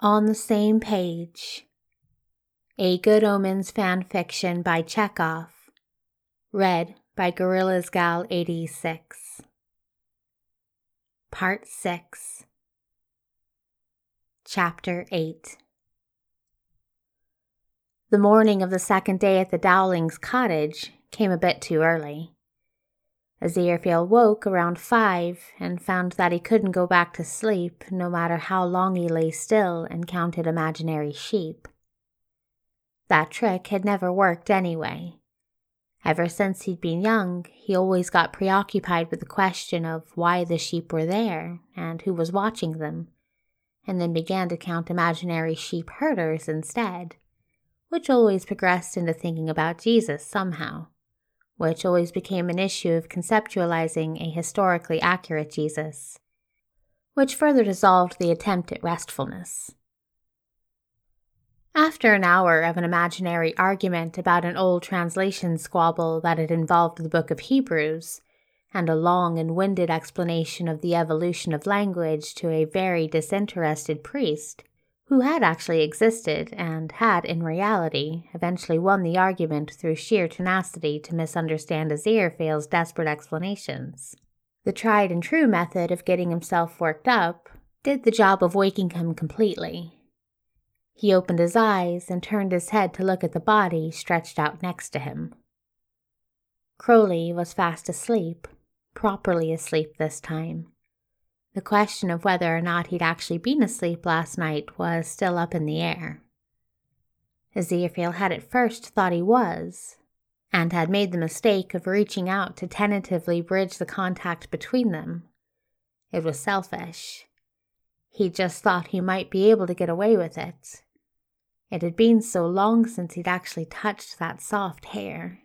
On the Same Page A Good Omens fan fiction by Chekhov. Read by Gorillas Gal 86. Part 6 Chapter 8 The morning of the second day at the Dowlings' cottage came a bit too early. Aziraphale woke around five and found that he couldn't go back to sleep no matter how long he lay still and counted imaginary sheep. That trick had never worked anyway. Ever since he'd been young, he always got preoccupied with the question of why the sheep were there and who was watching them, and then began to count imaginary sheep herders instead, which always progressed into thinking about Jesus somehow which always became an issue of conceptualizing a historically accurate Jesus, which further dissolved the attempt at restfulness. After an hour of an imaginary argument about an old translation squabble that had involved the Book of Hebrews, and a long and winded explanation of the evolution of language to a very disinterested priest, who had actually existed and had, in reality, eventually won the argument through sheer tenacity to misunderstand Aziraphale's desperate explanations. The tried and true method of getting himself worked up did the job of waking him completely. He opened his eyes and turned his head to look at the body stretched out next to him. Crowley was fast asleep, properly asleep this time. The question of whether or not he'd actually been asleep last night was still up in the air. Aziraphale had at first thought he was, and had made the mistake of reaching out to tentatively bridge the contact between them. It was selfish. He just thought he might be able to get away with it. It had been so long since he'd actually touched that soft hair.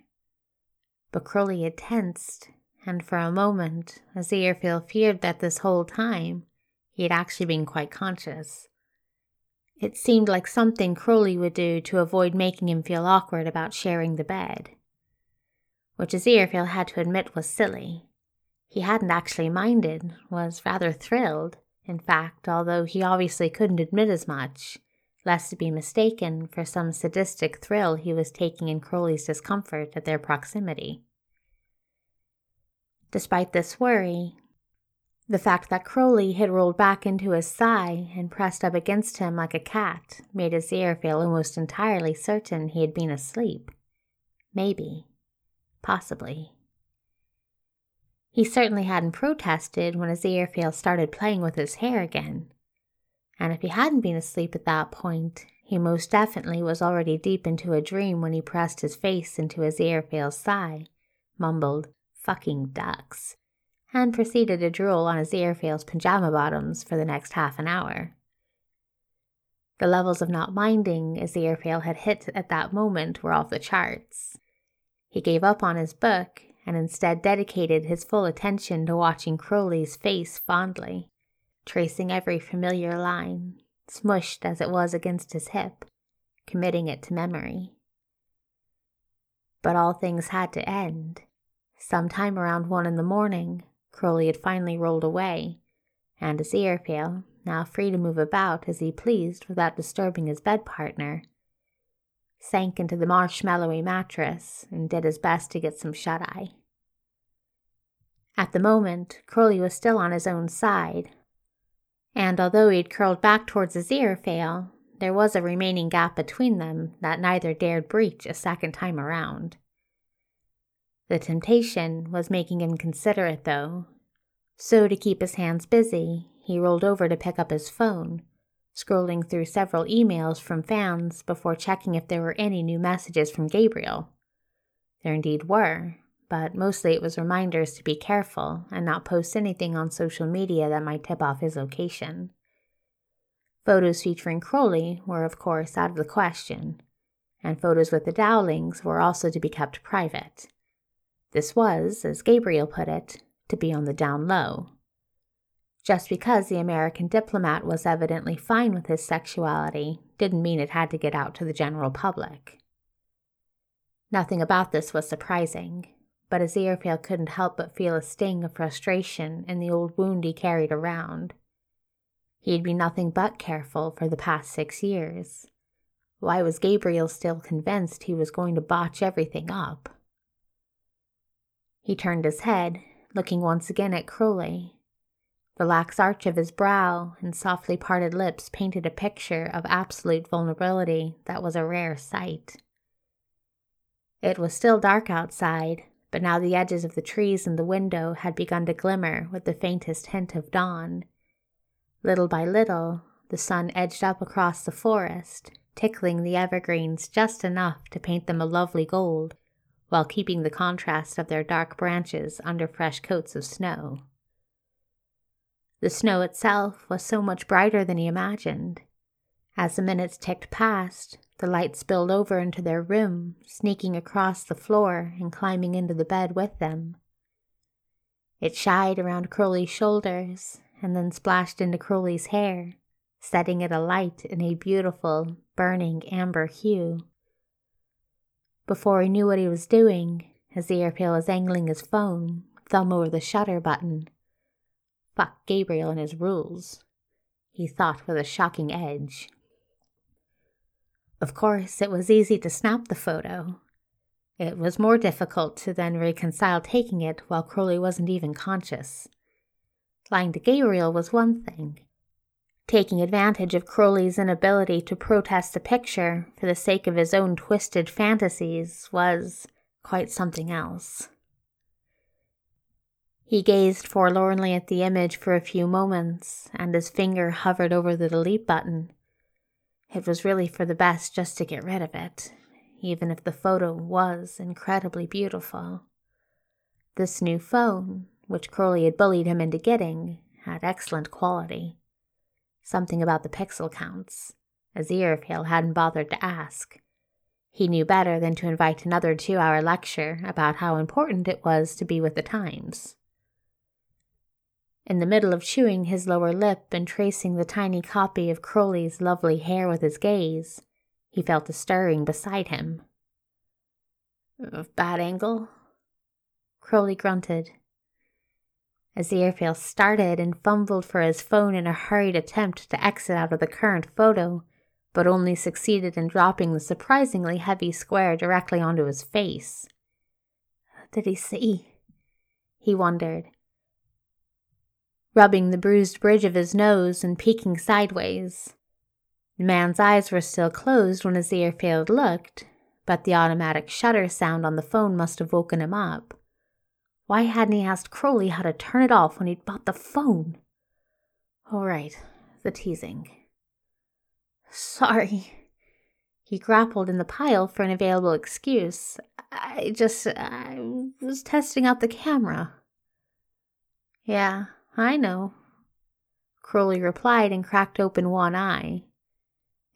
But Crowley had tensed and for a moment, Aziraphale feared that this whole time he had actually been quite conscious. It seemed like something Crowley would do to avoid making him feel awkward about sharing the bed. Which Aziraphale had to admit was silly. He hadn't actually minded, was rather thrilled, in fact, although he obviously couldn't admit as much, lest it be mistaken for some sadistic thrill he was taking in Crowley's discomfort at their proximity. Despite this worry, the fact that Crowley had rolled back into his thigh and pressed up against him like a cat made his ear feel almost entirely certain he had been asleep. Maybe. Possibly. He certainly hadn't protested when his Aziraphale started playing with his hair again. And if he hadn't been asleep at that point, he most definitely was already deep into a dream when he pressed his face into his Aziraphale's thigh, mumbled, fucking ducks, and proceeded to drool on Aziraphale's pajama bottoms for the next half an hour. The levels of not minding as the Aziraphale had hit at that moment were off the charts. He gave up on his book and instead dedicated his full attention to watching Crowley's face fondly, tracing every familiar line, smushed as it was against his hip, committing it to memory. But all things had to end, Sometime around one in the morning, Crowley had finally rolled away, and his ear Aziraphale, now free to move about as he pleased without disturbing his bed partner, sank into the marshmallowy mattress and did his best to get some shut eye. At the moment, Crowley was still on his own side, and although he had curled back towards Aziraphale, there was a remaining gap between them that neither dared breach a second time around. The temptation was making him consider it, though. So, to keep his hands busy, he rolled over to pick up his phone, scrolling through several emails from fans before checking if there were any new messages from Gabriel. There indeed were, but mostly it was reminders to be careful and not post anything on social media that might tip off his location. Photos featuring Crowley were, of course, out of the question, and photos with the Dowlings were also to be kept private. This was, as Gabriel put it, to be on the down low. Just because the American diplomat was evidently fine with his sexuality didn't mean it had to get out to the general public. Nothing about this was surprising, but Aziraphale couldn't help but feel a sting of frustration in the old wound he carried around. He had been nothing but careful for the past six years. Why was Gabriel still convinced he was going to botch everything up? He turned his head, looking once again at Crowley. The lax arch of his brow and softly parted lips painted a picture of absolute vulnerability that was a rare sight. It was still dark outside, but now the edges of the trees in the window had begun to glimmer with the faintest hint of dawn. Little by little, the sun edged up across the forest, tickling the evergreens just enough to paint them a lovely gold, while keeping the contrast of their dark branches under fresh coats of snow. The snow itself was so much brighter than he imagined. As the minutes ticked past, the light spilled over into their room, sneaking across the floor and climbing into the bed with them. It shied around Crowley's shoulders and then splashed into Crowley's hair, setting it alight in a beautiful, burning amber hue. Before he knew what he was doing, Aziraphale was angling his phone, thumb over the shutter button. Fuck Gabriel and his rules, he thought with a shocking edge. Of course, it was easy to snap the photo. It was more difficult to then reconcile taking it while Crowley wasn't even conscious. Lying to Gabriel was one thing. Taking advantage of Crowley's inability to protest the picture for the sake of his own twisted fantasies was quite something else. He gazed forlornly at the image for a few moments, and his finger hovered over the delete button. It was really for the best just to get rid of it, even if the photo was incredibly beautiful. This new phone, which Crowley had bullied him into getting, had excellent quality. Something about the pixel counts. Aziraphale hadn't bothered to ask. He knew better than to invite another two hour lecture about how important it was to be with the times. In the middle of chewing his lower lip and tracing the tiny copy of Crowley's lovely hair with his gaze, he felt a stirring beside him. Bad angle? Crowley grunted. Aziraphale started and fumbled for his phone in a hurried attempt to exit out of the current photo, but only succeeded in dropping the surprisingly heavy square directly onto his face. Did he see? He wondered, rubbing the bruised bridge of his nose and peeking sideways. The man's eyes were still closed when Aziraphale looked, but the automatic shutter sound on the phone must have woken him up. Why hadn't he asked Crowley how to turn it off when he'd bought the phone? All right, the teasing. Sorry. He grappled in the pile for an available excuse. I just. I was testing out the camera. Yeah, I know. Crowley replied and cracked open one eye.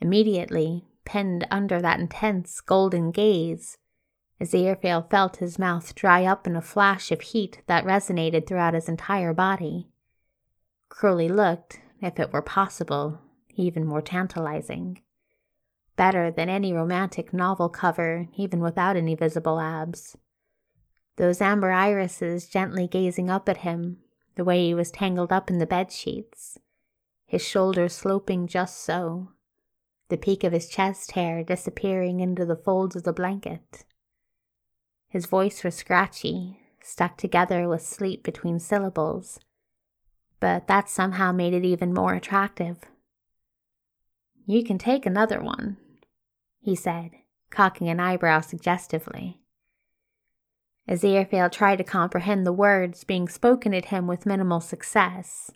Immediately, pinned under that intense golden gaze, Aziraphale felt his mouth dry up in a flash of heat that resonated throughout his entire body. Crowley looked, if it were possible, even more tantalizing. Better than any romantic novel cover, even without any visible abs. Those amber irises gently gazing up at him, the way he was tangled up in the bed sheets, his shoulders sloping just so, the peak of his chest hair disappearing into the folds of the blanket. His voice was scratchy, stuck together with sleep between syllables, but that somehow made it even more attractive. You can take another one, he said, cocking an eyebrow suggestively. Aziraphale tried to comprehend the words being spoken at him with minimal success.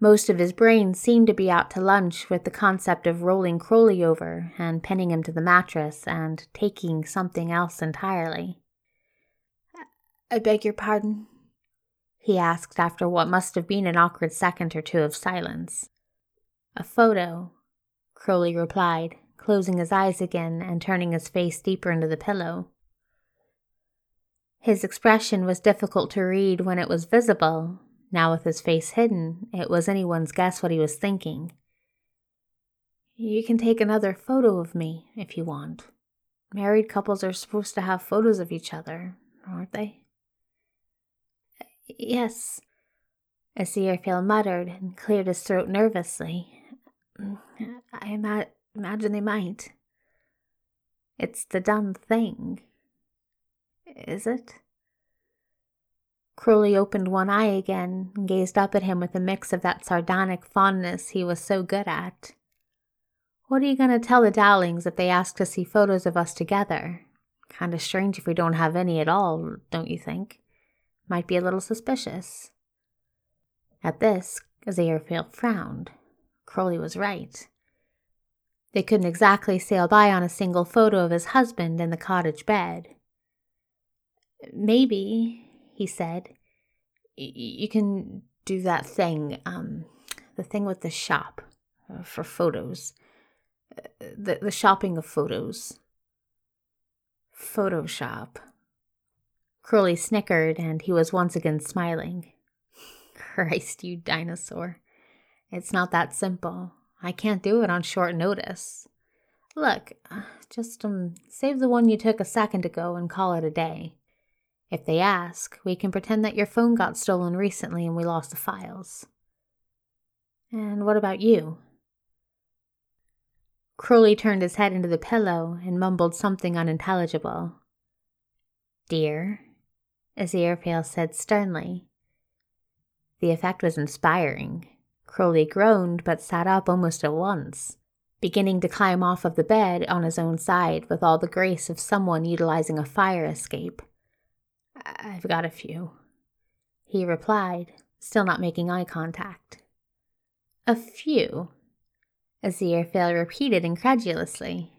Most of his brain seemed to be out to lunch with the concept of rolling Crowley over and pinning him to the mattress and taking something else entirely. I beg your pardon? he asked after what must have been an awkward second or two of silence. A photo, Crowley replied, closing his eyes again and turning his face deeper into the pillow. His expression was difficult to read when it was visible, now, with his face hidden, it was anyone's guess what he was thinking. You can take another photo of me if you want. Married couples are supposed to have photos of each other, aren't they? Yes. Aziraphale muttered and cleared his throat nervously. I ima- imagine they might. It's the done thing. Is it? Crowley opened one eye again and gazed up at him with a mix of that sardonic fondness he was so good at. What are you going to tell the Dowlings if they ask to see photos of us together? Kind of strange if we don't have any at all, don't you think? Might be a little suspicious. At this, Aziraphale frowned. Crowley was right. They couldn't exactly sail by on a single photo of his husband in the cottage bed. Maybe, he said, you can do that thing, um, the thing with the shop uh, for photos. Uh, the, the shopping of photos. Photoshop. Crowley snickered, and he was once again smiling. Christ, you dinosaur. It's not that simple. I can't do it on short notice. Look, just um, save the one you took a second ago and call it a day. If they ask, we can pretend that your phone got stolen recently and we lost the files. And what about you? Crowley turned his head into the pillow and mumbled something unintelligible. Dear, Aziraphale said sternly. The effect was inspiring. Crowley groaned but sat up almost at once, beginning to climb off of the bed on his own side with all the grace of someone utilizing a fire escape. I've got a few, he replied, still not making eye contact. A few? Aziraphale repeated incredulously.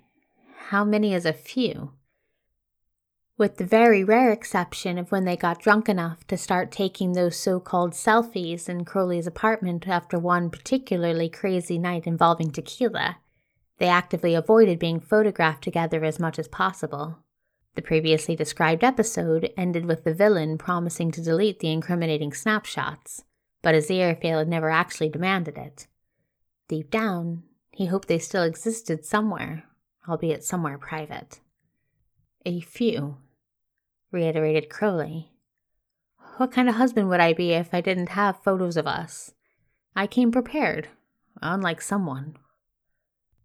How many is a few? with the very rare exception of when they got drunk enough to start taking those so called selfies in Crowley's apartment after one particularly crazy night involving tequila. They actively avoided being photographed together as much as possible. The previously described episode ended with the villain promising to delete the incriminating snapshots, but Aziraphale had never actually demanded it. Deep down, he hoped they still existed somewhere, albeit somewhere private. A few reiterated Crowley. What kind of husband would I be if I didn't have photos of us? I came prepared, unlike someone.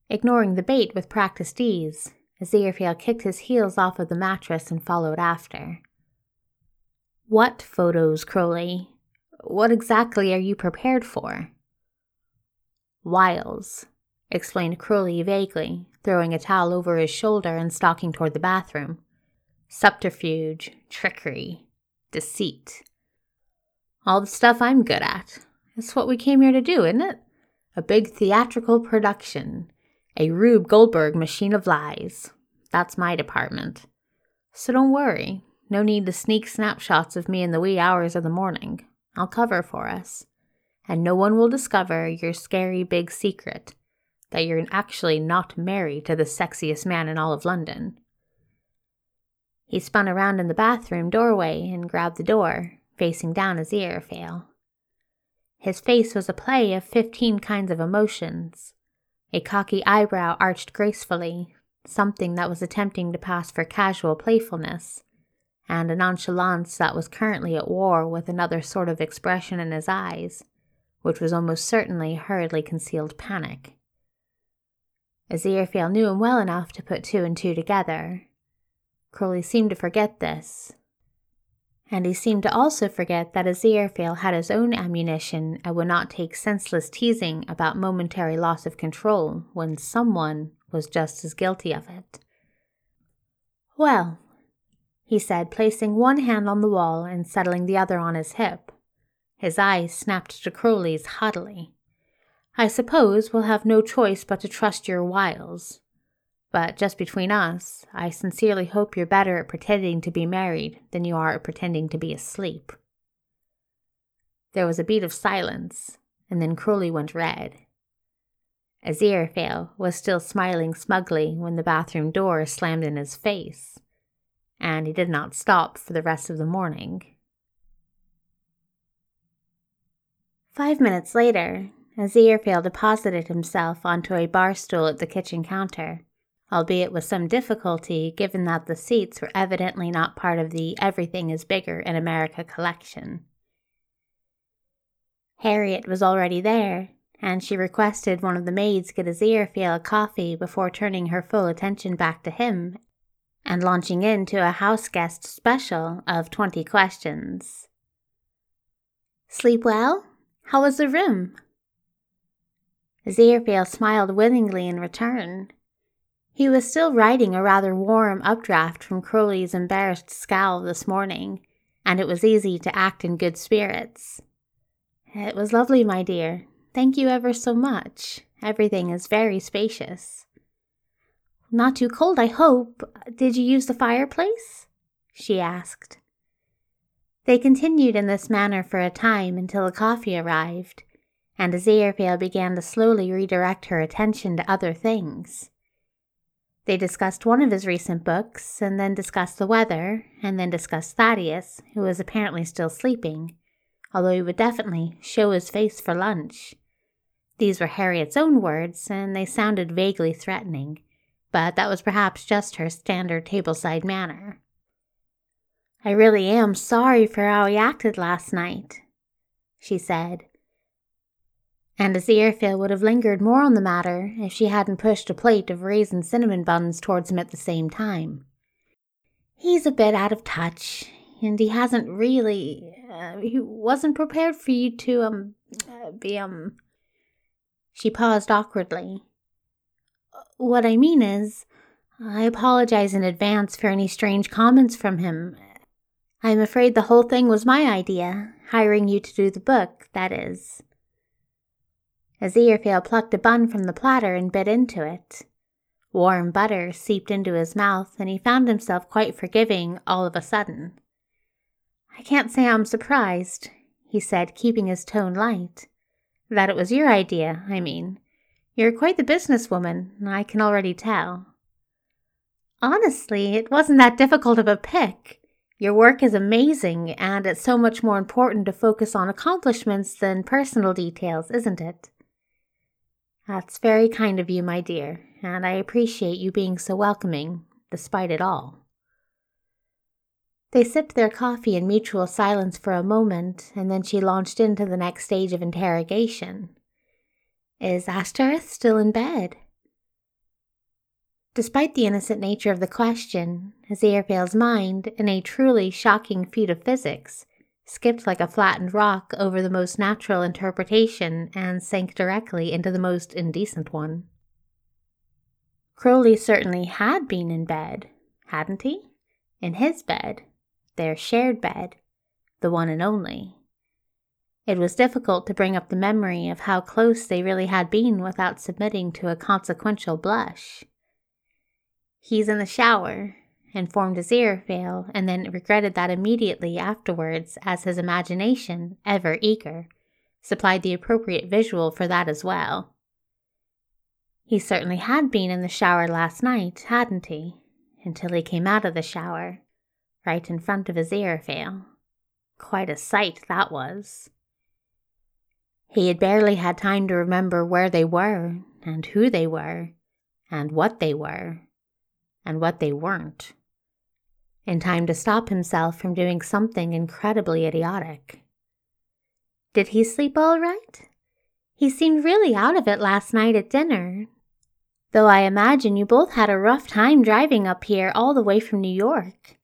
Ignoring the bait with practiced ease, Aziraphale kicked his heels off of the mattress and followed after. What photos, Crowley? What exactly are you prepared for? Wiles, explained Crowley vaguely, throwing a towel over his shoulder and stalking toward the bathroom subterfuge, trickery, deceit. All the stuff I'm good at. It's what we came here to do, isn't it? A big theatrical production. A Rube Goldberg machine of lies. That's my department. So don't worry. No need to sneak snapshots of me in the wee hours of the morning. I'll cover for us. And no one will discover your scary big secret that you're actually not married to the sexiest man in all of London. He spun around in the bathroom doorway and grabbed the door, facing down Aziraphale. His face was a play of fifteen kinds of emotions. A cocky eyebrow arched gracefully, something that was attempting to pass for casual playfulness, and a nonchalance that was currently at war with another sort of expression in his eyes, which was almost certainly hurriedly concealed panic. Aziraphale knew him well enough to put two and two together, Crowley seemed to forget this. And he seemed to also forget that Aziraphale had his own ammunition and would not take senseless teasing about momentary loss of control when someone was just as guilty of it. Well, he said, placing one hand on the wall and settling the other on his hip. His eyes snapped to Crowley's haughtily. I suppose we'll have no choice but to trust your wiles. But just between us, I sincerely hope you're better at pretending to be married than you are at pretending to be asleep. There was a beat of silence, and then Crowley went red. Aziraphale was still smiling smugly when the bathroom door slammed in his face, and he did not stop for the rest of the morning. Five minutes later, Aziraphale deposited himself onto a bar stool at the kitchen counter albeit with some difficulty given that the seats were evidently not part of the Everything is Bigger in America collection. Harriet was already there, and she requested one of the maids get Aziraphale a coffee before turning her full attention back to him and launching into a house guest special of 20 questions. Sleep well? How was the room? Aziraphale smiled winningly in return. He was still riding a rather warm updraft from Crowley's embarrassed scowl this morning, and it was easy to act in good spirits. It was lovely, my dear. Thank you ever so much. Everything is very spacious. Not too cold, I hope. Did you use the fireplace? she asked. They continued in this manner for a time until the coffee arrived, and Aziraphale began to slowly redirect her attention to other things. They discussed one of his recent books, and then discussed the weather, and then discussed Thaddeus, who was apparently still sleeping, although he would definitely show his face for lunch. These were Harriet's own words, and they sounded vaguely threatening, but that was perhaps just her standard tableside manner. I really am sorry for how he acted last night, she said. And as Aziraphale would have lingered more on the matter if she hadn't pushed a plate of raisin cinnamon buns towards him at the same time. He's a bit out of touch, and he hasn't really. Uh, he wasn't prepared for you to, um, uh, be, um. She paused awkwardly. What I mean is, I apologize in advance for any strange comments from him. I'm afraid the whole thing was my idea, hiring you to do the book, that is. Aziraphale plucked a bun from the platter and bit into it. Warm butter seeped into his mouth, and he found himself quite forgiving all of a sudden. I can't say I'm surprised, he said, keeping his tone light. That it was your idea, I mean. You're quite the businesswoman, I can already tell. Honestly, it wasn't that difficult of a pick. Your work is amazing, and it's so much more important to focus on accomplishments than personal details, isn't it? That's very kind of you, my dear, and I appreciate you being so welcoming, despite it all. They sipped their coffee in mutual silence for a moment, and then she launched into the next stage of interrogation. Is Ashtoreth still in bed? Despite the innocent nature of the question, Aziraphale's mind, in a truly shocking feat of physics, skipped like a flattened rock over the most natural interpretation and sank directly into the most indecent one. Crowley certainly had been in bed, hadn't he? In his bed, their shared bed, the one and only. It was difficult to bring up the memory of how close they really had been without submitting to a consequential blush. He's in the shower, informed Aziraphale, and then regretted that immediately afterwards as his imagination, ever eager, supplied the appropriate visual for that as well. He certainly had been in the shower last night, hadn't he? Until he came out of the shower, right in front of Aziraphale. Quite a sight that was. He had barely had time to remember where they were, and who they were, and what they were, and what they weren't. In time to stop himself from doing something incredibly idiotic. Did he sleep all right? He seemed really out of it last night at dinner. Though I imagine you both had a rough time driving up here all the way from New York.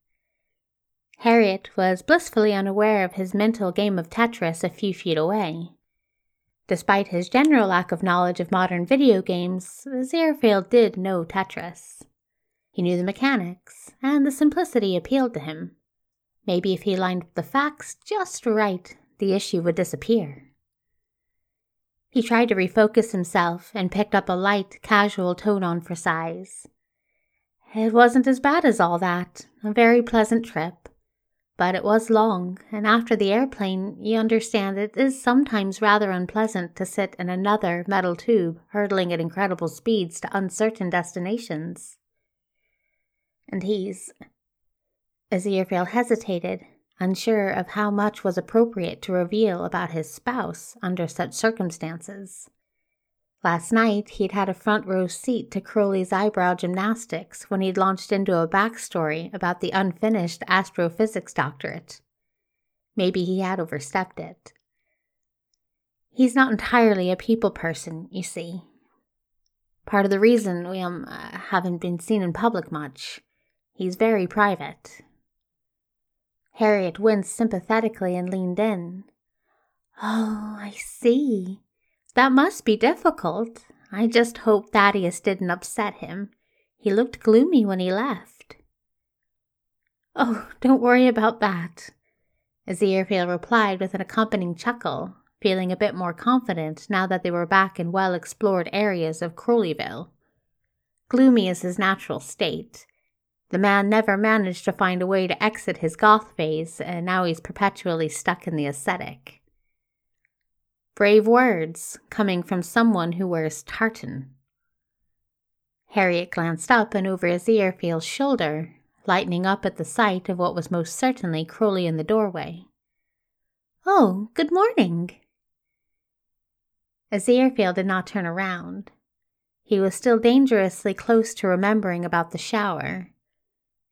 Harriet was blissfully unaware of his mental game of Tetris a few feet away. Despite his general lack of knowledge of modern video games, Aziraphale did know Tetris. He knew the mechanics, and the simplicity appealed to him. Maybe if he lined up the facts just right, the issue would disappear. He tried to refocus himself and picked up a light, casual tone on for size. It wasn't as bad as all that, a very pleasant trip. But it was long, and after the airplane, you understand it is sometimes rather unpleasant to sit in another metal tube hurtling at incredible speeds to uncertain destinations. And he's. Aziraphale hesitated, unsure of how much was appropriate to reveal about his spouse under such circumstances. Last night, he'd had a front row seat to Crowley's eyebrow gymnastics when he'd launched into a backstory about the unfinished astrophysics doctorate. Maybe he had overstepped it. He's not entirely a people person, you see. Part of the reason we um, uh, haven't been seen in public much. He's very private. Harriet winced sympathetically and leaned in. Oh, I see. That must be difficult. I just hope Thaddeus didn't upset him. He looked gloomy when he left. Oh, don't worry about that, Aziraphale replied with an accompanying chuckle, feeling a bit more confident now that they were back in well explored areas of Crowleyville. Gloomy is his natural state. The man never managed to find a way to exit his goth phase, and now he's perpetually stuck in the ascetic. Brave words coming from someone who wears tartan. Harriet glanced up and over Aziraphale's shoulder, lightening up at the sight of what was most certainly Crowley in the doorway. Oh, good morning. Aziraphale did not turn around. He was still dangerously close to remembering about the shower.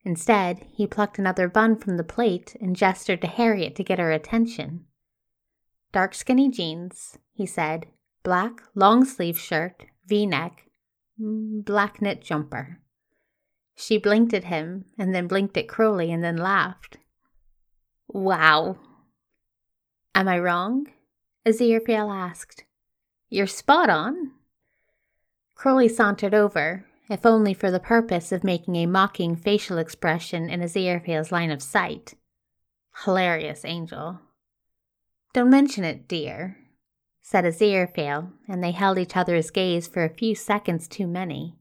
Instead, he plucked another bun from the plate and gestured to Harriet to get her attention. Dark skinny jeans, he said, black long sleeve shirt, v neck, mm, black knit jumper. She blinked at him and then blinked at Crowley and then laughed. Wow. Am I wrong? Aziraphale asked. You're spot on. Crowley sauntered over, if only for the purpose of making a mocking facial expression in Aziraphale's line of sight. Hilarious angel. Don't mention it, dear, said Aziraphale, and they held each other's gaze for a few seconds too many.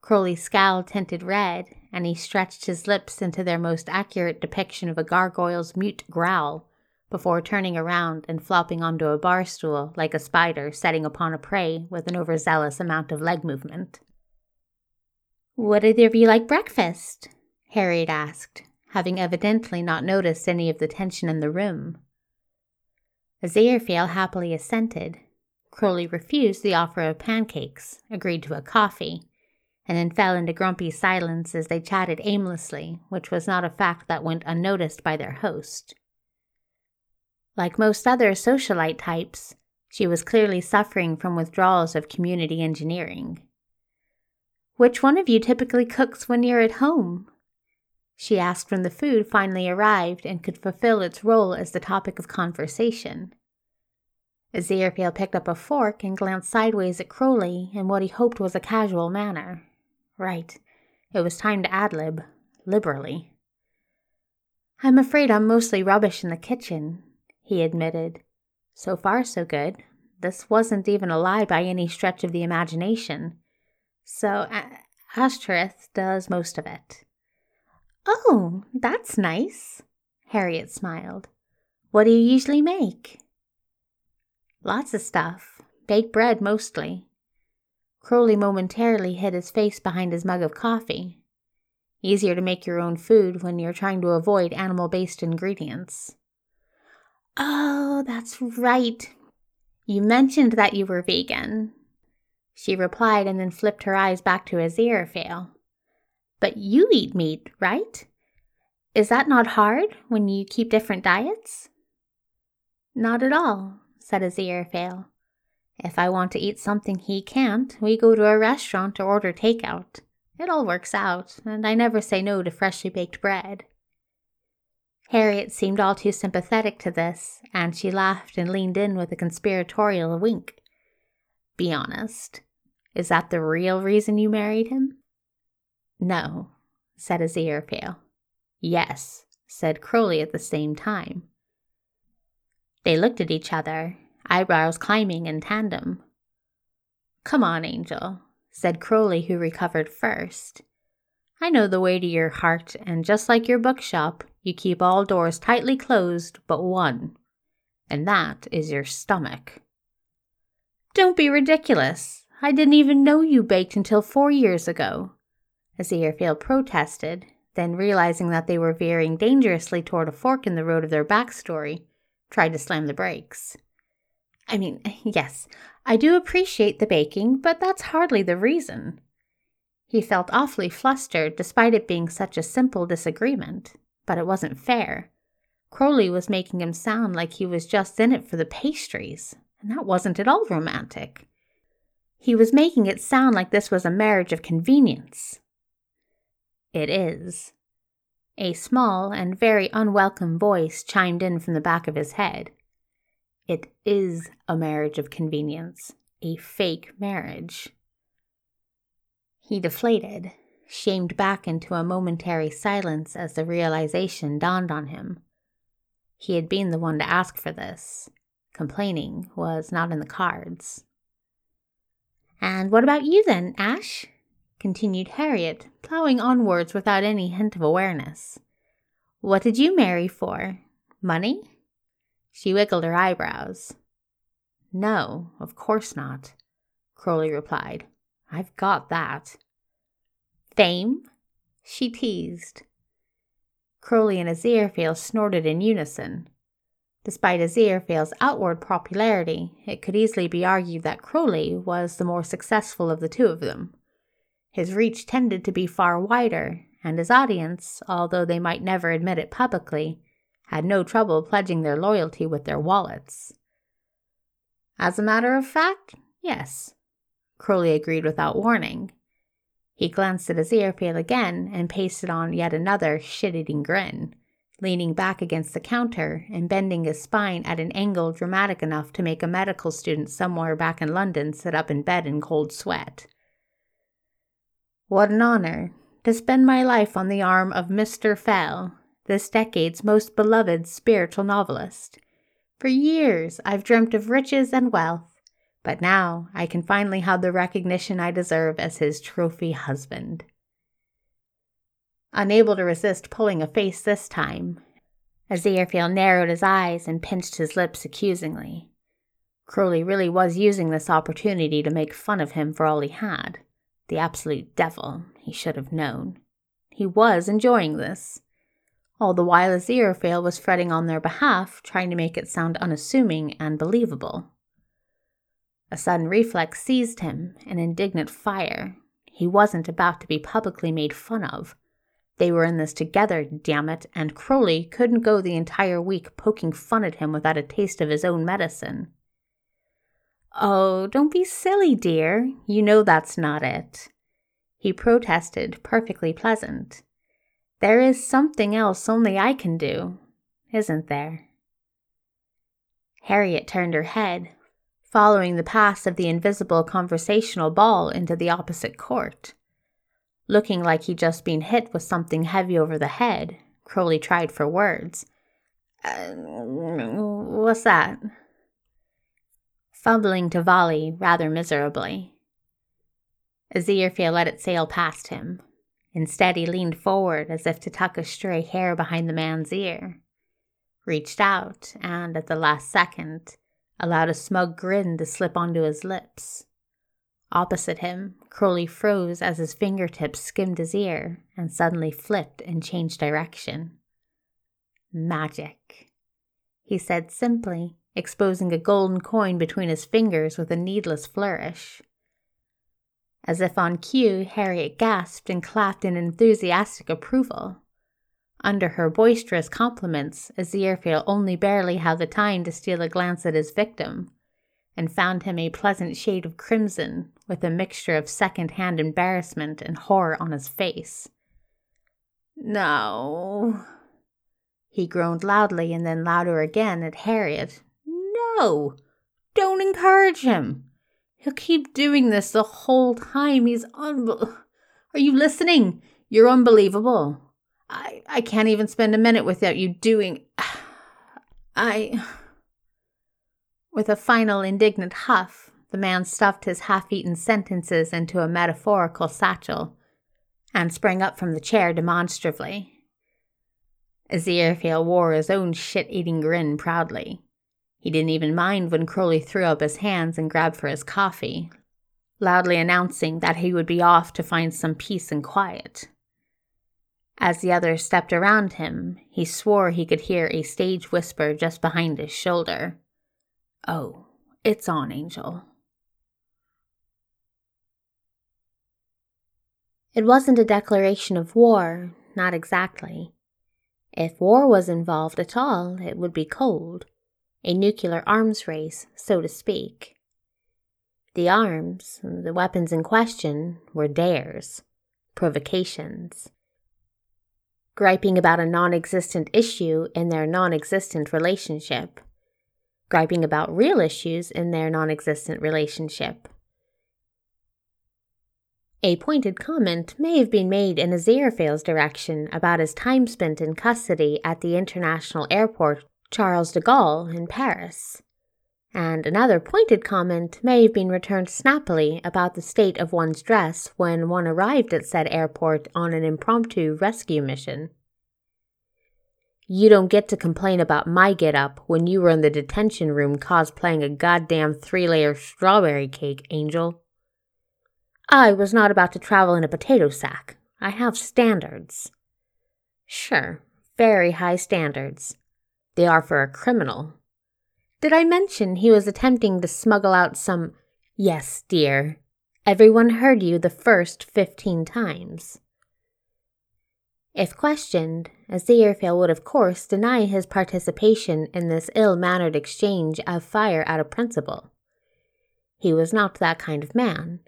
Crowley's scowl tinted red, and he stretched his lips into their most accurate depiction of a gargoyle's mute growl before turning around and flopping onto a bar stool like a spider setting upon a prey with an overzealous amount of leg movement. What did there be like breakfast? Harriet asked, having evidently not noticed any of the tension in the room. Aziraphale happily assented. Crowley refused the offer of pancakes, agreed to a coffee, and then fell into grumpy silence as they chatted aimlessly, which was not a fact that went unnoticed by their host. Like most other socialite types, she was clearly suffering from withdrawals of community engineering. Which one of you typically cooks when you're at home? She asked when the food finally arrived and could fulfill its role as the topic of conversation. Aziraphale picked up a fork and glanced sideways at Crowley in what he hoped was a casual manner. Right, it was time to ad lib, liberally. I'm afraid I'm mostly rubbish in the kitchen, he admitted. So far, so good. This wasn't even a lie by any stretch of the imagination. So, Ashtoreth does most of it. Oh, that's nice, Harriet smiled. What do you usually make? Lots of stuff. Baked bread mostly. Crowley momentarily hid his face behind his mug of coffee. Easier to make your own food when you're trying to avoid animal based ingredients. Oh, that's right. You mentioned that you were vegan. She replied and then flipped her eyes back to Aziraphale. But you eat meat, right? Is that not hard when you keep different diets? Not at all, said Aziraphale. If I want to eat something he can't, we go to a restaurant or order takeout. It all works out, and I never say no to freshly baked bread. Harriet seemed all too sympathetic to this, and she laughed and leaned in with a conspiratorial wink. Be honest. Is that the real reason you married him? No, said Aziraphale. Yes, said Crowley at the same time. They looked at each other, eyebrows climbing in tandem. Come on, Angel, said Crowley, who recovered first. I know the way to your heart, and just like your bookshop, you keep all doors tightly closed but one, and that is your stomach. Don't be ridiculous. I didn't even know you baked until four years ago as Aziraphale protested, then realizing that they were veering dangerously toward a fork in the road of their backstory, tried to slam the brakes. I mean, yes, I do appreciate the baking, but that's hardly the reason. He felt awfully flustered despite it being such a simple disagreement, but it wasn't fair. Crowley was making him sound like he was just in it for the pastries, and that wasn't at all romantic. He was making it sound like this was a marriage of convenience. It is. A small and very unwelcome voice chimed in from the back of his head. It is a marriage of convenience, a fake marriage. He deflated, shamed back into a momentary silence as the realization dawned on him. He had been the one to ask for this. Complaining was not in the cards. And what about you then, Ash? continued Harriet, ploughing onwards without any hint of awareness. What did you marry for? Money? She wiggled her eyebrows. No, of course not, Crowley replied. I've got that. Fame? She teased. Crowley and Aziraphale snorted in unison. Despite Aziraphale's outward popularity, it could easily be argued that Crowley was the more successful of the two of them. His reach tended to be far wider, and his audience, although they might never admit it publicly, had no trouble pledging their loyalty with their wallets. As a matter of fact, yes, Crowley agreed without warning. He glanced at Aziraphale again and pasted on yet another shit eating grin leaning back against the counter and bending his spine at an angle dramatic enough to make a medical student somewhere back in London sit up in bed in cold sweat. What an honor to spend my life on the arm of Mr. Fell, this decade's most beloved spiritual novelist. For years I've dreamt of riches and wealth, but now I can finally have the recognition I deserve as his trophy husband. Unable to resist pulling a face this time, Aziraphale narrowed his eyes and pinched his lips accusingly. Crowley really was using this opportunity to make fun of him for all he had. The absolute devil, he should have known. He was enjoying this. All the while Aziraphale was fretting on their behalf, trying to make it sound unassuming and believable. A sudden reflex seized him, an indignant fire. He wasn't about to be publicly made fun of. They were in this together, damn it, and Crowley couldn't go the entire week poking fun at him without a taste of his own medicine. Oh, don't be silly, dear. You know that's not it. He protested, perfectly pleasant. There is something else only I can do, isn't there? Harriet turned her head, following the path of the invisible conversational ball into the opposite court. Looking like he'd just been hit with something heavy over the head, Crowley tried for words. Uh, what's that? Fumbling to volley rather miserably. Aziraphale let it sail past him. Instead, he leaned forward as if to tuck a stray hair behind the man's ear, reached out, and at the last second, allowed a smug grin to slip onto his lips. Opposite him, Crowley froze as his fingertips skimmed his ear and suddenly flipped and changed direction. Magic, he said simply, exposing a golden coin between his fingers with a needless flourish. As if on cue, Harriet gasped and clapped in enthusiastic approval. Under her boisterous compliments, Aziraphale only barely had the time to steal a glance at his victim, and found him a pleasant shade of crimson with a mixture of second hand embarrassment and horror on his face. No. He groaned loudly and then louder again at Harriet. No! Don't encourage him. He'll keep doing this the whole time. He's unbel. Are you listening? You're unbelievable. I I can't even spend a minute without you doing. I. With a final indignant huff, the man stuffed his half eaten sentences into a metaphorical satchel and sprang up from the chair demonstratively. Aziraphale wore his own shit eating grin proudly. He didn't even mind when Crowley threw up his hands and grabbed for his coffee, loudly announcing that he would be off to find some peace and quiet. As the others stepped around him, he swore he could hear a stage whisper just behind his shoulder. Oh, it's on, Angel. It wasn't a declaration of war, not exactly. If war was involved at all, it would be cold. a nuclear arms race, so to speak. The arms, the weapons in question, were dares, provocations. Griping about a non existent issue in their non existent relationship. Griping about real issues in their non existent relationship. A pointed comment may have been made in Aziraphale's direction about his time spent in custody at the international airport Charles de Gaulle in Paris. And another pointed comment may have been returned snappily about the state of one's dress when one arrived at said airport on an impromptu rescue mission. You don't get to complain about my get up when you were in the detention room cosplaying a goddamn three layer strawberry cake, Angel. I was not about to travel in a potato sack. I have standards. Sure, very high standards. They are for a criminal. Did I mention he was attempting to smuggle out some. Yes, dear. Everyone heard you the first fifteen times. If questioned, Aziraphale would of course deny his participation in this ill mannered exchange of fire out of principle. He was not that kind of man.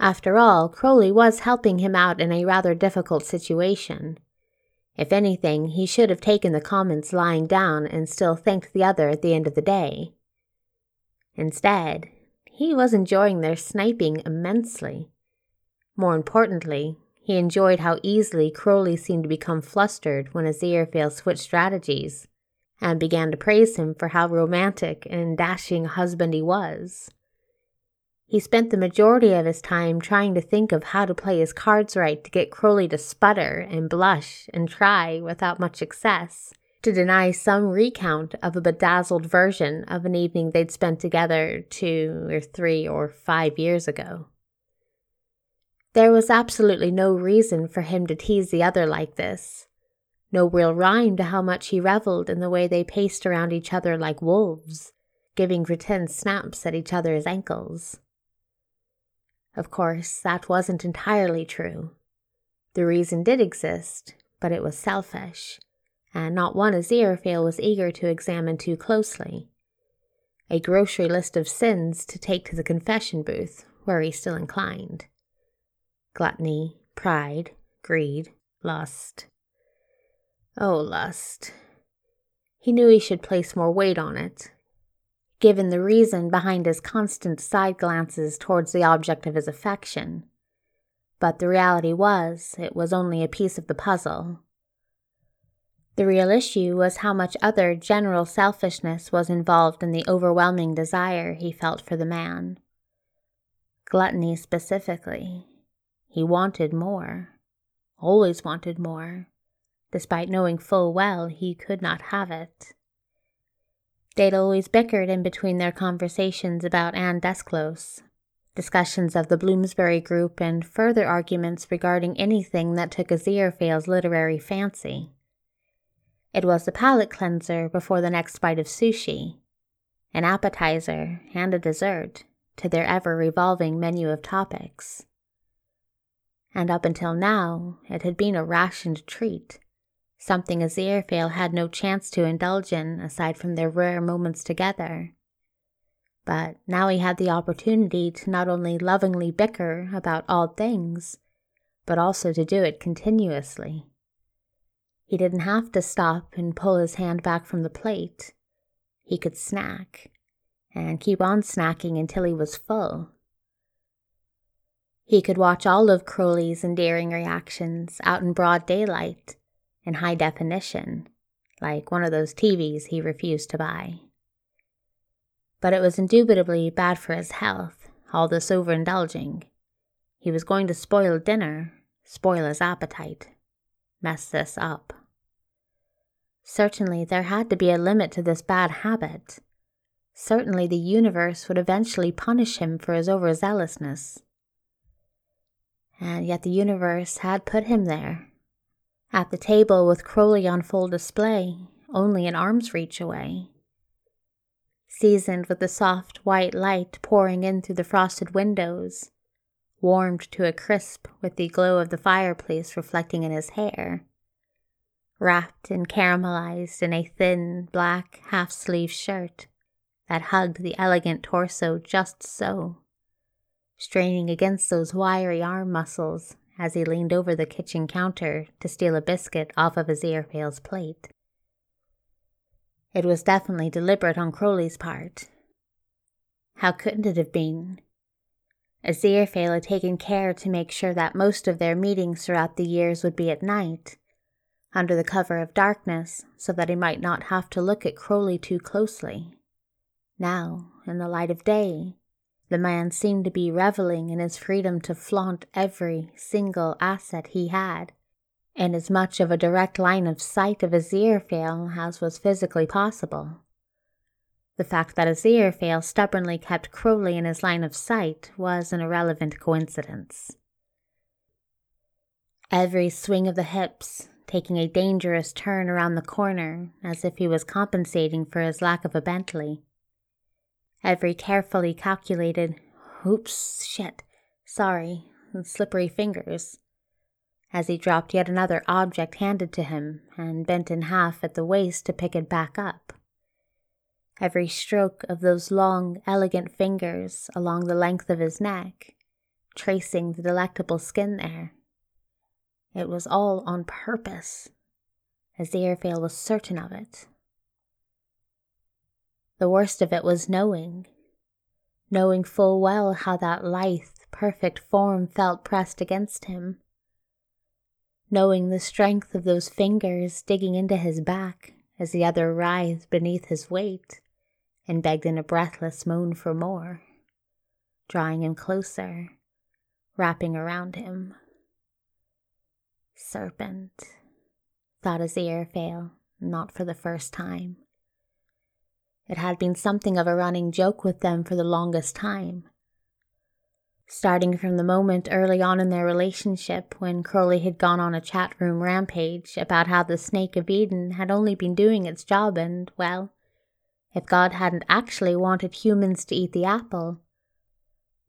After all, Crowley was helping him out in a rather difficult situation. If anything, he should have taken the comments lying down and still thanked the other at the end of the day. Instead, he was enjoying their sniping immensely. More importantly, he enjoyed how easily Crowley seemed to become flustered when Aziraphale switched strategies, and began to praise him for how romantic and dashing a husband he was. He spent the majority of his time trying to think of how to play his cards right to get Crowley to sputter and blush and try, without much success, to deny some recount of a bedazzled version of an evening they'd spent together two or three or five years ago. There was absolutely no reason for him to tease the other like this. No real rhyme to how much he reveled in the way they paced around each other like wolves, giving pretend snaps at each other's ankles. Of course, that wasn't entirely true. The reason did exist, but it was selfish, and not one Aziraphale was eager to examine too closely. A grocery list of sins to take to the confession booth, were he still inclined. Gluttony, pride, greed, lust. Oh, lust. He knew he should place more weight on it, given the reason behind his constant side glances towards the object of his affection. But the reality was, it was only a piece of the puzzle. The real issue was how much other general selfishness was involved in the overwhelming desire he felt for the man. Gluttony specifically. He wanted more, always wanted more, despite knowing full well he could not have it. They'd always bickered in between their conversations about Anne Desclos, discussions of the Bloomsbury group, and further arguments regarding anything that took Aziraphale's literary fancy. It was the palate cleanser before the next bite of sushi, an appetizer and a dessert to their ever revolving menu of topics. And up until now, it had been a rationed treat something Aziraphale had no chance to indulge in aside from their rare moments together. But now he had the opportunity to not only lovingly bicker about odd things, but also to do it continuously. He didn't have to stop and pull his hand back from the plate. He could snack and keep on snacking until he was full. He could watch all of Crowley's endearing reactions out in broad daylight in high definition, like one of those TVs he refused to buy. But it was indubitably bad for his health, all this overindulging. He was going to spoil dinner, spoil his appetite, mess this up. Certainly, there had to be a limit to this bad habit. Certainly, the universe would eventually punish him for his overzealousness. And yet, the universe had put him there at the table with Crowley on full display, only an arm's reach away. Seasoned with the soft white light pouring in through the frosted windows, warmed to a crisp with the glow of the fireplace reflecting in his hair. wrapped and caramelized in a thin black half sleeve shirt that hugged the elegant torso just so, straining against those wiry arm muscles as he leaned over the kitchen counter to steal a biscuit off of Aziraphale's plate. It was definitely deliberate on Crowley's part. How couldn't it have been? Aziraphale had taken care to make sure that most of their meetings throughout the years would be at night, under the cover of darkness, so that he might not have to look at Crowley too closely. Now, in the light of day, the man seemed to be reveling in his freedom to flaunt every single asset he had, and as much of a direct line of sight of Aziraphale as was physically possible. The fact that Aziraphale stubbornly kept Crowley in his line of sight was an irrelevant coincidence. Every swing of the hips, taking a dangerous turn around the corner as if he was compensating for his lack of a Bentley, Every carefully calculated, oops, shit, sorry, slippery fingers, as he dropped yet another object handed to him and bent in half at the waist to pick it back up. Every stroke of those long, elegant fingers along the length of his neck, tracing the delectable skin there. It was all on purpose. as Aziraphale was certain of it. The worst of it was knowing. Knowing full well how that lithe, perfect form felt pressed against him. Knowing the strength of those fingers digging into his back as the other writhed beneath his weight and begged in a breathless moan for more, drawing him closer, wrapping around him. Serpent, thought Aziraphale, not for the first time. It had been something of a running joke with them for the longest time. Starting from the moment early on in their relationship when Crowley had gone on a chat room rampage about how the snake of Eden had only been doing its job and, well, if God hadn't actually wanted humans to eat the apple,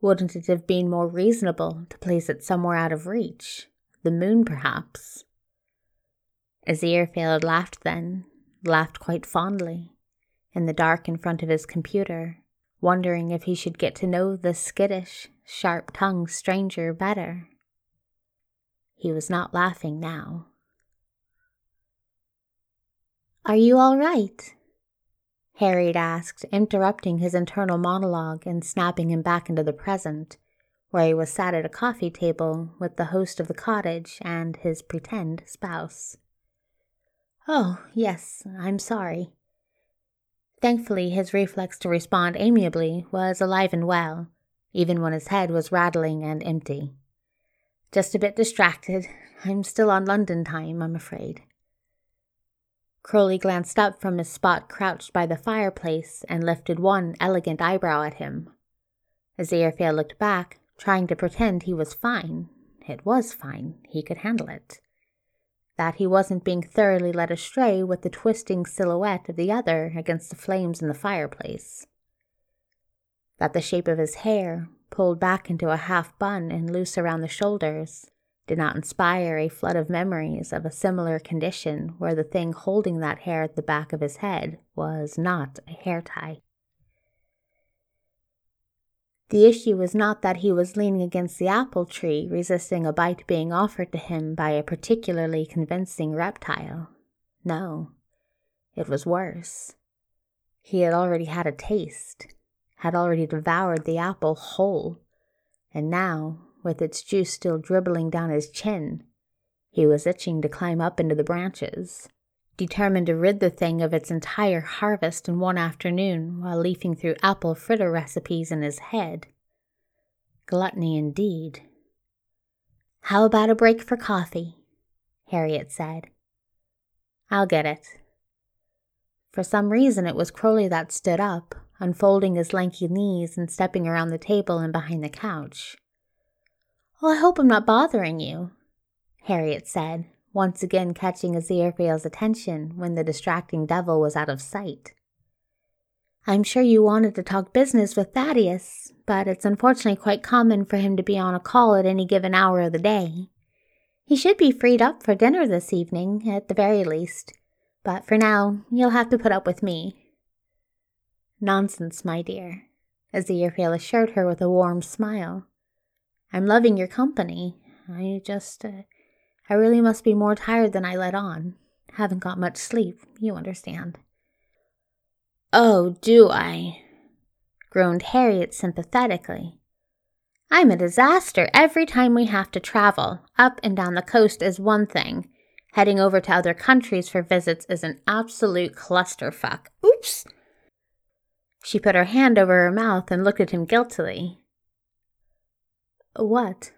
wouldn't it have been more reasonable to place it somewhere out of reach? The moon, perhaps? Aziraphale laughed then, laughed quite fondly in the dark in front of his computer, wondering if he should get to know the skittish, sharp tongued stranger better. He was not laughing now. Are you all right? Harriet asked, interrupting his internal monologue and snapping him back into the present, where he was sat at a coffee table with the host of the cottage and his pretend spouse. Oh, yes, I'm sorry. Thankfully, his reflex to respond amiably was alive and well, even when his head was rattling and empty. Just a bit distracted. I'm still on London time, I'm afraid. Crowley glanced up from his spot crouched by the fireplace and lifted one elegant eyebrow at him. Aziraphale looked back, trying to pretend he was fine. It was fine. He could handle it that he wasn't being thoroughly led astray with the twisting silhouette of the other against the flames in the fireplace. That the shape of his hair, pulled back into a half bun and loose around the shoulders, did not inspire a flood of memories of a similar condition where the thing holding that hair at the back of his head was not a hair tie. The issue was not that he was leaning against the apple tree, resisting a bite being offered to him by a particularly convincing reptile. No, it was worse. He had already had a taste, had already devoured the apple whole, and now, with its juice still dribbling down his chin, he was itching to climb up into the branches, determined to rid the thing of its entire harvest in one afternoon while leafing through apple fritter recipes in his head. Gluttony indeed. How about a break for coffee? Harriet said. I'll get it. For some reason, it was Crowley that stood up, unfolding his lanky knees and stepping around the table and behind the couch. Well, I hope I'm not bothering you, Harriet said, once again catching Aziraphale's attention when the distracting devil was out of sight. I'm sure you wanted to talk business with Thaddeus, but it's unfortunately quite common for him to be on a call at any given hour of the day. He should be freed up for dinner this evening, at the very least, but for now, you'll have to put up with me. Nonsense, my dear, Aziraphale assured her with a warm smile. I'm loving your company. I just, uh, I really must be more tired than I let on. Haven't got much sleep, you understand. Oh, do I? groaned Harriet sympathetically. I'm a disaster every time we have to travel. Up and down the coast is one thing. Heading over to other countries for visits is an absolute clusterfuck. Oops! She put her hand over her mouth and looked at him guiltily. What?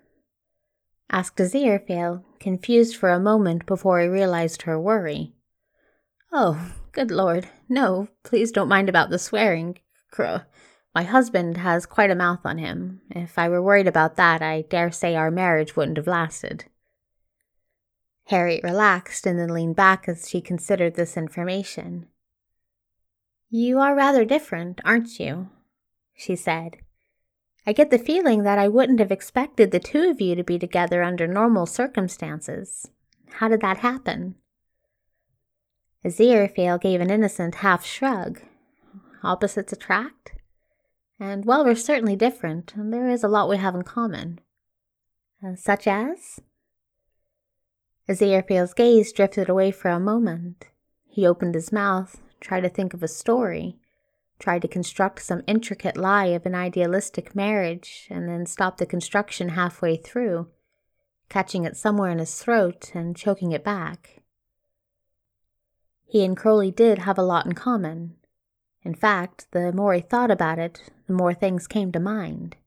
Asked Aziraphale, confused for a moment before he realized her worry. Oh, good lord, no, please don't mind about the swearing. Crow. My husband has quite a mouth on him. If I were worried about that, I dare say our marriage wouldn't have lasted. Harriet relaxed and then leaned back as she considered this information. You are rather different, aren't you? she said. I get the feeling that I wouldn't have expected the two of you to be together under normal circumstances. How did that happen? Aziraphale gave an innocent half shrug. Opposites attract? And well, we're certainly different, and there is a lot we have in common. Uh, such as? Aziraphale's gaze drifted away for a moment. He opened his mouth, tried to think of a story, tried to construct some intricate lie of an idealistic marriage, and then stopped the construction halfway through, catching it somewhere in his throat and choking it back. He and Crowley did have a lot in common. In fact, the more he thought about it, the more things came to mind.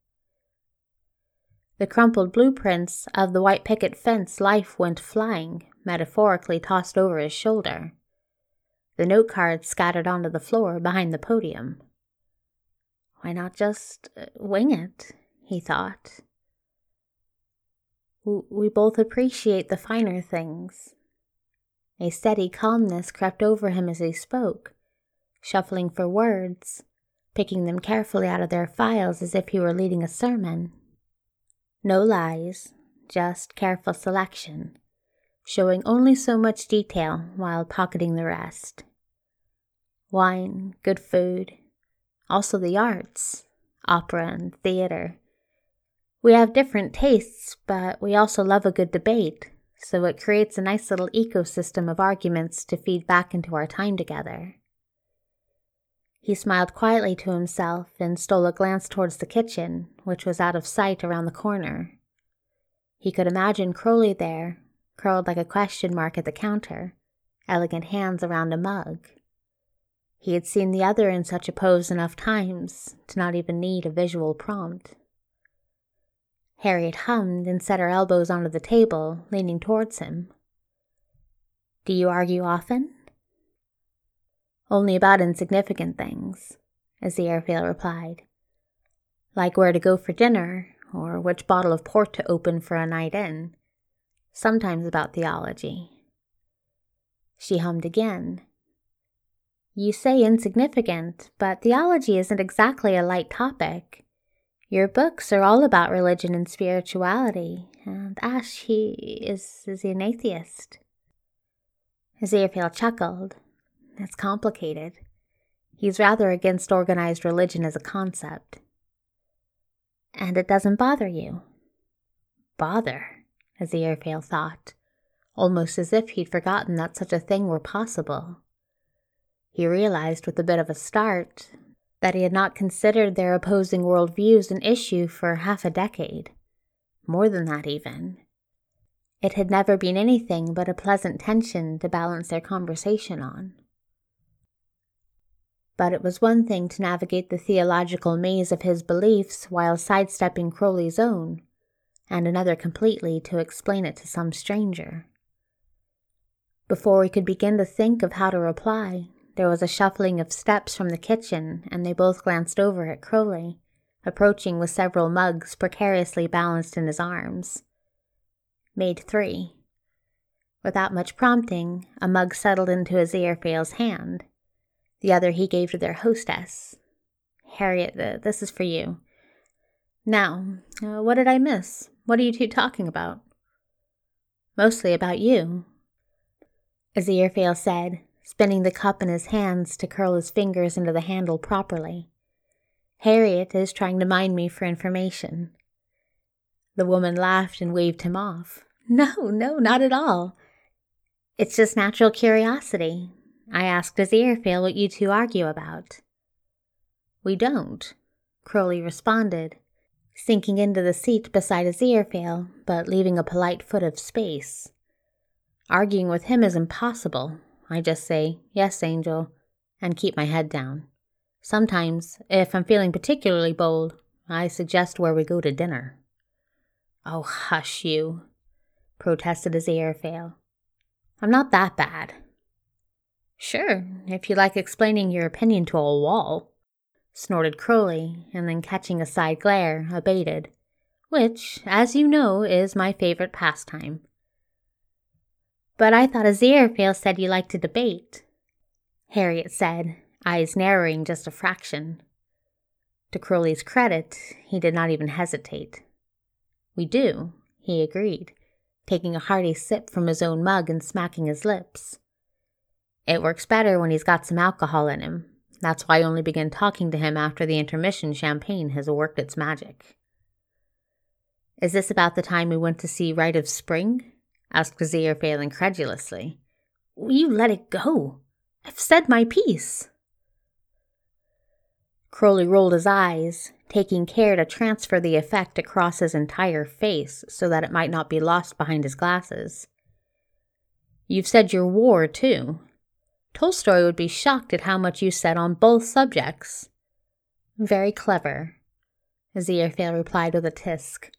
The crumpled blueprints of the white picket fence life went flying, metaphorically tossed over his shoulder the note cards scattered onto the floor behind the podium. Why not just uh, wing it? he thought. We both appreciate the finer things. A steady calmness crept over him as he spoke, shuffling for words, picking them carefully out of their files as if he were leading a sermon. No lies, just careful selection showing only so much detail while pocketing the rest. Wine, good food, also the arts, opera and theater. We have different tastes, but we also love a good debate, so it creates a nice little ecosystem of arguments to feed back into our time together. He smiled quietly to himself and stole a glance towards the kitchen, which was out of sight around the corner. He could imagine Crowley there, curled like a question mark at the counter, elegant hands around a mug. He had seen the other in such a pose enough times to not even need a visual prompt. Harriet hummed and set her elbows onto the table, leaning towards him. Do you argue often? Only about insignificant things, Aziraphale replied. Like where to go for dinner, or which bottle of port to open for a night in sometimes about theology. She hummed again. You say insignificant, but theology isn't exactly a light topic. Your books are all about religion and spirituality, and Ash, he is, is he an atheist? Aziraphale chuckled. It's complicated. He's rather against organized religion as a concept. And it doesn't bother you? Bother? Aziraphale thought, almost as if he'd forgotten that such a thing were possible. He realized with a bit of a start that he had not considered their opposing worldviews an issue for half a decade. More than that, even. It had never been anything but a pleasant tension to balance their conversation on. But it was one thing to navigate the theological maze of his beliefs while sidestepping Crowley's own, and another completely to explain it to some stranger. Before we could begin to think of how to reply, there was a shuffling of steps from the kitchen, and they both glanced over at Crowley, approaching with several mugs precariously balanced in his arms. Made three. Without much prompting, a mug settled into Aziraphale's hand. The other he gave to their hostess. Harriet, this is for you. Now, uh, what did I miss? What are you two talking about? Mostly about you. Aziraphale said, spinning the cup in his hands to curl his fingers into the handle properly. Harriet is trying to mine me for information. The woman laughed and waved him off. No, no, not at all. It's just natural curiosity. I asked Aziraphale what you two argue about. We don't, Crowley responded, sinking into the seat beside his Aziraphale, but leaving a polite foot of space. Arguing with him is impossible. I just say, yes, Angel, and keep my head down. Sometimes, if I'm feeling particularly bold, I suggest where we go to dinner. Oh, hush you, protested his Aziraphale. I'm not that bad. Sure, if you like explaining your opinion to a wall, snorted Crowley, and then catching a side glare, abated, which, as you know, is my favorite pastime. But I thought Aziraphale said you liked to debate, Harriet said, eyes narrowing just a fraction. To Crowley's credit, he did not even hesitate. We do, he agreed, taking a hearty sip from his own mug and smacking his lips. It works better when he's got some alcohol in him. That's why I only begin talking to him after the intermission champagne has worked its magic. Is this about the time we went to see Rite of Spring? asked Aziraphale incredulously. Will you let it go? I've said my piece. Crowley rolled his eyes, taking care to transfer the effect across his entire face so that it might not be lost behind his glasses. You've said your war, too. Tolstoy would be shocked at how much you said on both subjects. Very clever, Aziraphale replied with a tisk,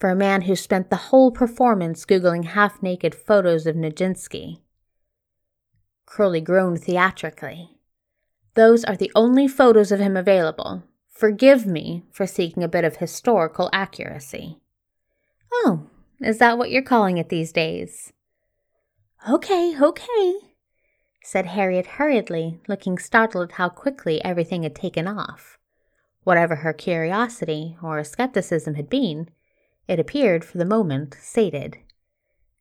for a man who spent the whole performance googling half naked photos of Nijinsky. Crowley groaned theatrically. Those are the only photos of him available. Forgive me for seeking a bit of historical accuracy. Oh, is that what you're calling it these days? Okay, okay, said Harriet hurriedly, looking startled at how quickly everything had taken off. Whatever her curiosity or skepticism had been, it appeared for the moment sated.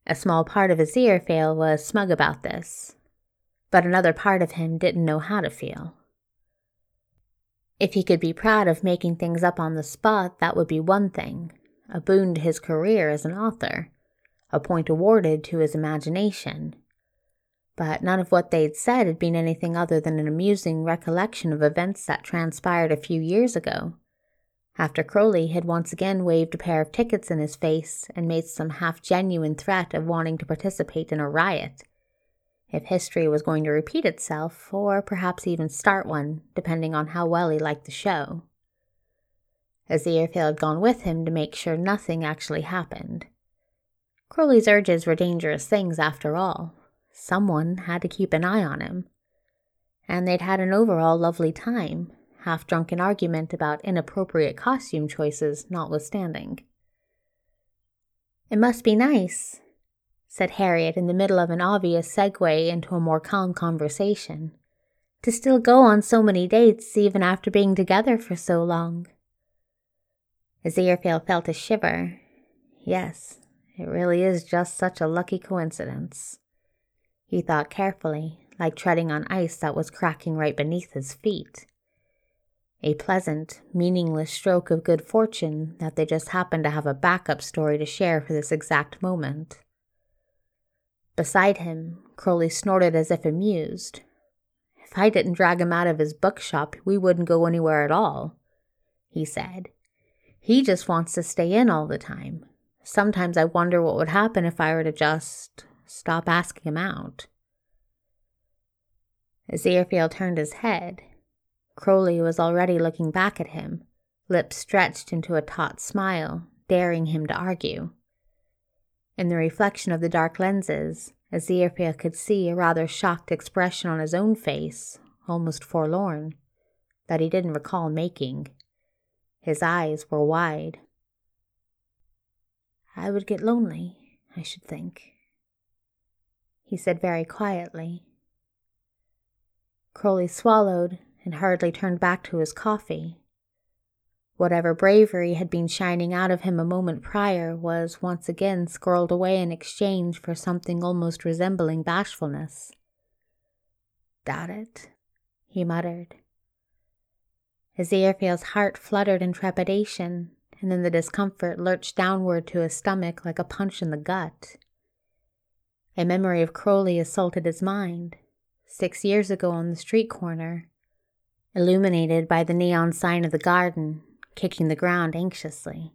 A small part of Aziraphale was smug about this, but another part of him didn't know how to feel. If he could be proud of making things up on the spot, that would be one thing, a boon to his career as an author, a point awarded to his imagination. But none of what they'd said had been anything other than an amusing recollection of events that transpired a few years ago, after Crowley had once again waved a pair of tickets in his face and made some half genuine threat of wanting to participate in a riot if history was going to repeat itself, or perhaps even start one, depending on how well he liked the show. Aziraphale had gone with him to make sure nothing actually happened. Crowley's urges were dangerous things after all. Someone had to keep an eye on him. And they'd had an overall lovely time, half drunken argument about inappropriate costume choices notwithstanding. It must be nice, said Harriet in the middle of an obvious segue into a more calm conversation. To still go on so many dates even after being together for so long. Aziraphale felt a shiver. Yes, it really is just such a lucky coincidence. He thought carefully, like treading on ice that was cracking right beneath his feet. A pleasant, meaningless stroke of good fortune that they just happened to have a backup story to share for this exact moment. Beside him, Crowley snorted as if amused. If I didn't drag him out of his bookshop, we wouldn't go anywhere at all, he said. He just wants to stay in all the time. Sometimes I wonder what would happen if I were to just stop asking him out. Aziraphale turned his head. Crowley was already looking back at him, lips stretched into a taut smile, daring him to argue. In the reflection of the dark lenses, Aziraphale could see a rather shocked expression on his own face, almost forlorn, that he didn't recall making. His eyes were wide. I would get lonely, I should think, he said very quietly. Crowley swallowed and hurriedly turned back to his coffee. Whatever bravery had been shining out of him a moment prior was once again squirreled away in exchange for something almost resembling bashfulness. Doubt it, he muttered. Aziraphale's heart fluttered in trepidation, and then the discomfort lurched downward to his stomach like a punch in the gut. A memory of Crowley assaulted his mind, six years ago on the street corner, illuminated by the neon sign of the garden, kicking the ground anxiously.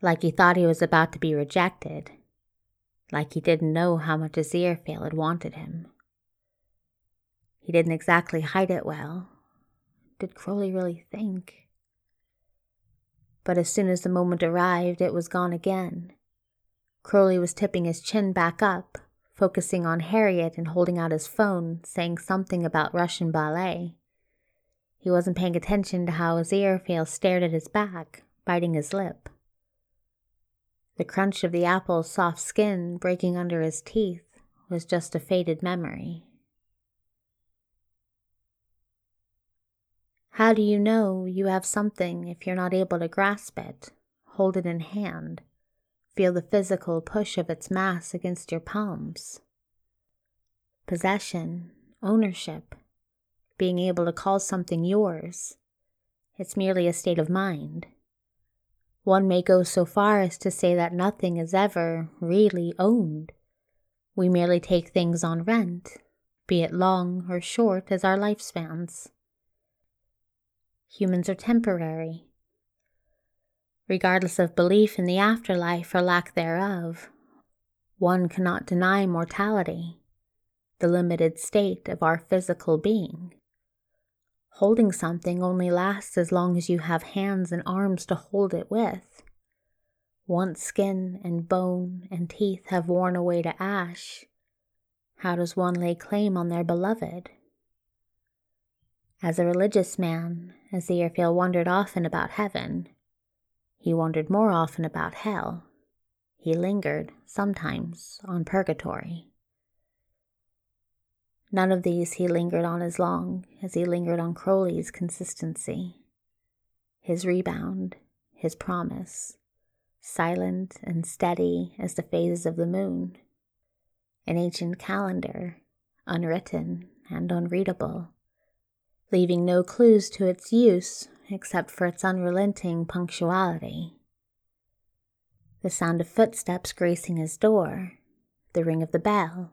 Like he thought he was about to be rejected, like he didn't know how much Aziraphale had wanted him. He didn't exactly hide it well. Did Crowley really think? But as soon as the moment arrived, it was gone again. Crowley was tipping his chin back up, focusing on Harriet and holding out his phone, saying something about Russian ballet. He wasn't paying attention to how Aziraphale stared at his back, biting his lip. The crunch of the apple's soft skin breaking under his teeth was just a faded memory. How do you know you have something if you're not able to grasp it, hold it in hand, feel the physical push of its mass against your palms? Possession, ownership, being able to call something yours. It's merely a state of mind. One may go so far as to say that nothing is ever really owned. We merely take things on rent, be it long or short as our lifespans. Humans are temporary. Regardless of belief in the afterlife or lack thereof, one cannot deny mortality, the limited state of our physical being. Holding something only lasts as long as you have hands and arms to hold it with. Once skin and bone and teeth have worn away to ash, how does one lay claim on their beloved? As a religious man, Aziraphale wondered often about heaven. He wondered more often about hell. He lingered, sometimes, on purgatory. None of these he lingered on as long as he lingered on Crowley's consistency. His rebound, his promise, silent and steady as the phases of the moon. An ancient calendar, unwritten and unreadable, leaving no clues to its use except for its unrelenting punctuality. The sound of footsteps gracing his door, the ring of the bell,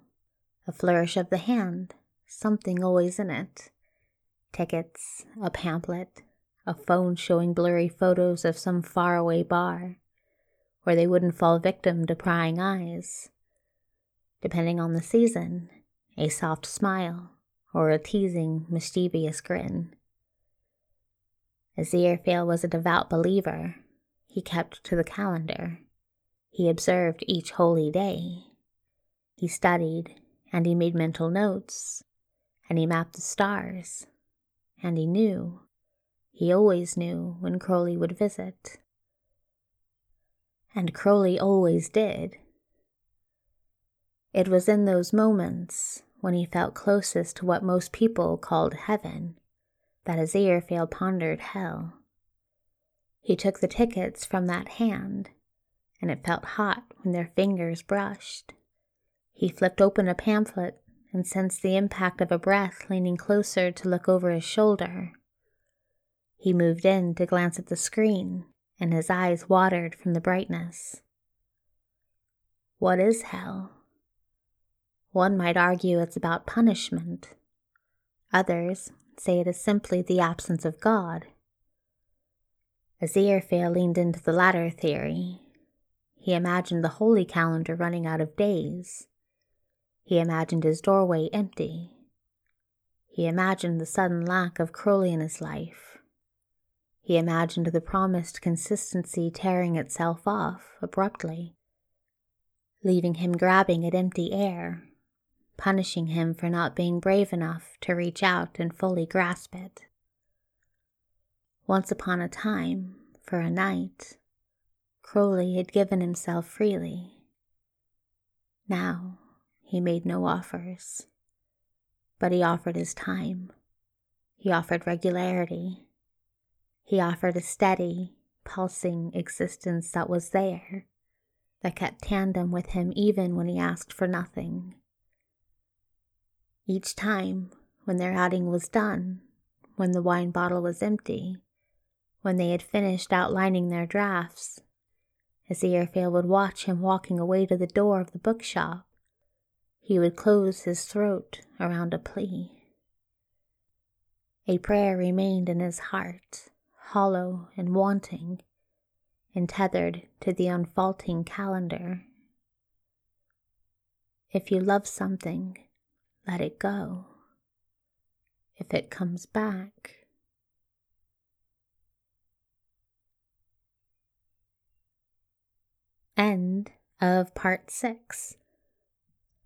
a flourish of the hand, something always in it. Tickets, a pamphlet, a phone showing blurry photos of some faraway bar where they wouldn't fall victim to prying eyes. Depending on the season, a soft smile or a teasing, mischievous grin. Aziraphale was a devout believer. He kept to the calendar. He observed each holy day. He studied, and he made mental notes, and he mapped the stars, and he knew, he always knew when Crowley would visit. And Crowley always did. It was in those moments when he felt closest to what most people called heaven that Aziraphale pondered hell. He took the tickets from that hand, and it felt hot when their fingers brushed. He flipped open a pamphlet and sensed the impact of a breath leaning closer to look over his shoulder. He moved in to glance at the screen, and his eyes watered from the brightness. What is hell? One might argue it's about punishment. Others say it is simply the absence of God. Aziraphale leaned into the latter theory. He imagined the holy calendar running out of days he imagined his doorway empty. He imagined the sudden lack of Crowley in his life. He imagined the promised consistency tearing itself off abruptly, leaving him grabbing at empty air, punishing him for not being brave enough to reach out and fully grasp it. Once upon a time, for a night, Crowley had given himself freely. Now, he made no offers, but he offered his time. He offered regularity. He offered a steady, pulsing existence that was there, that kept tandem with him even when he asked for nothing. Each time, when their outing was done, when the wine bottle was empty, when they had finished outlining their drafts, as Aziraphale would watch him walking away to the door of the bookshop. He would close his throat around a plea. A prayer remained in his heart, hollow and wanting, and tethered to the unfaulting calendar. If you love something, let it go. If it comes back, End of part six.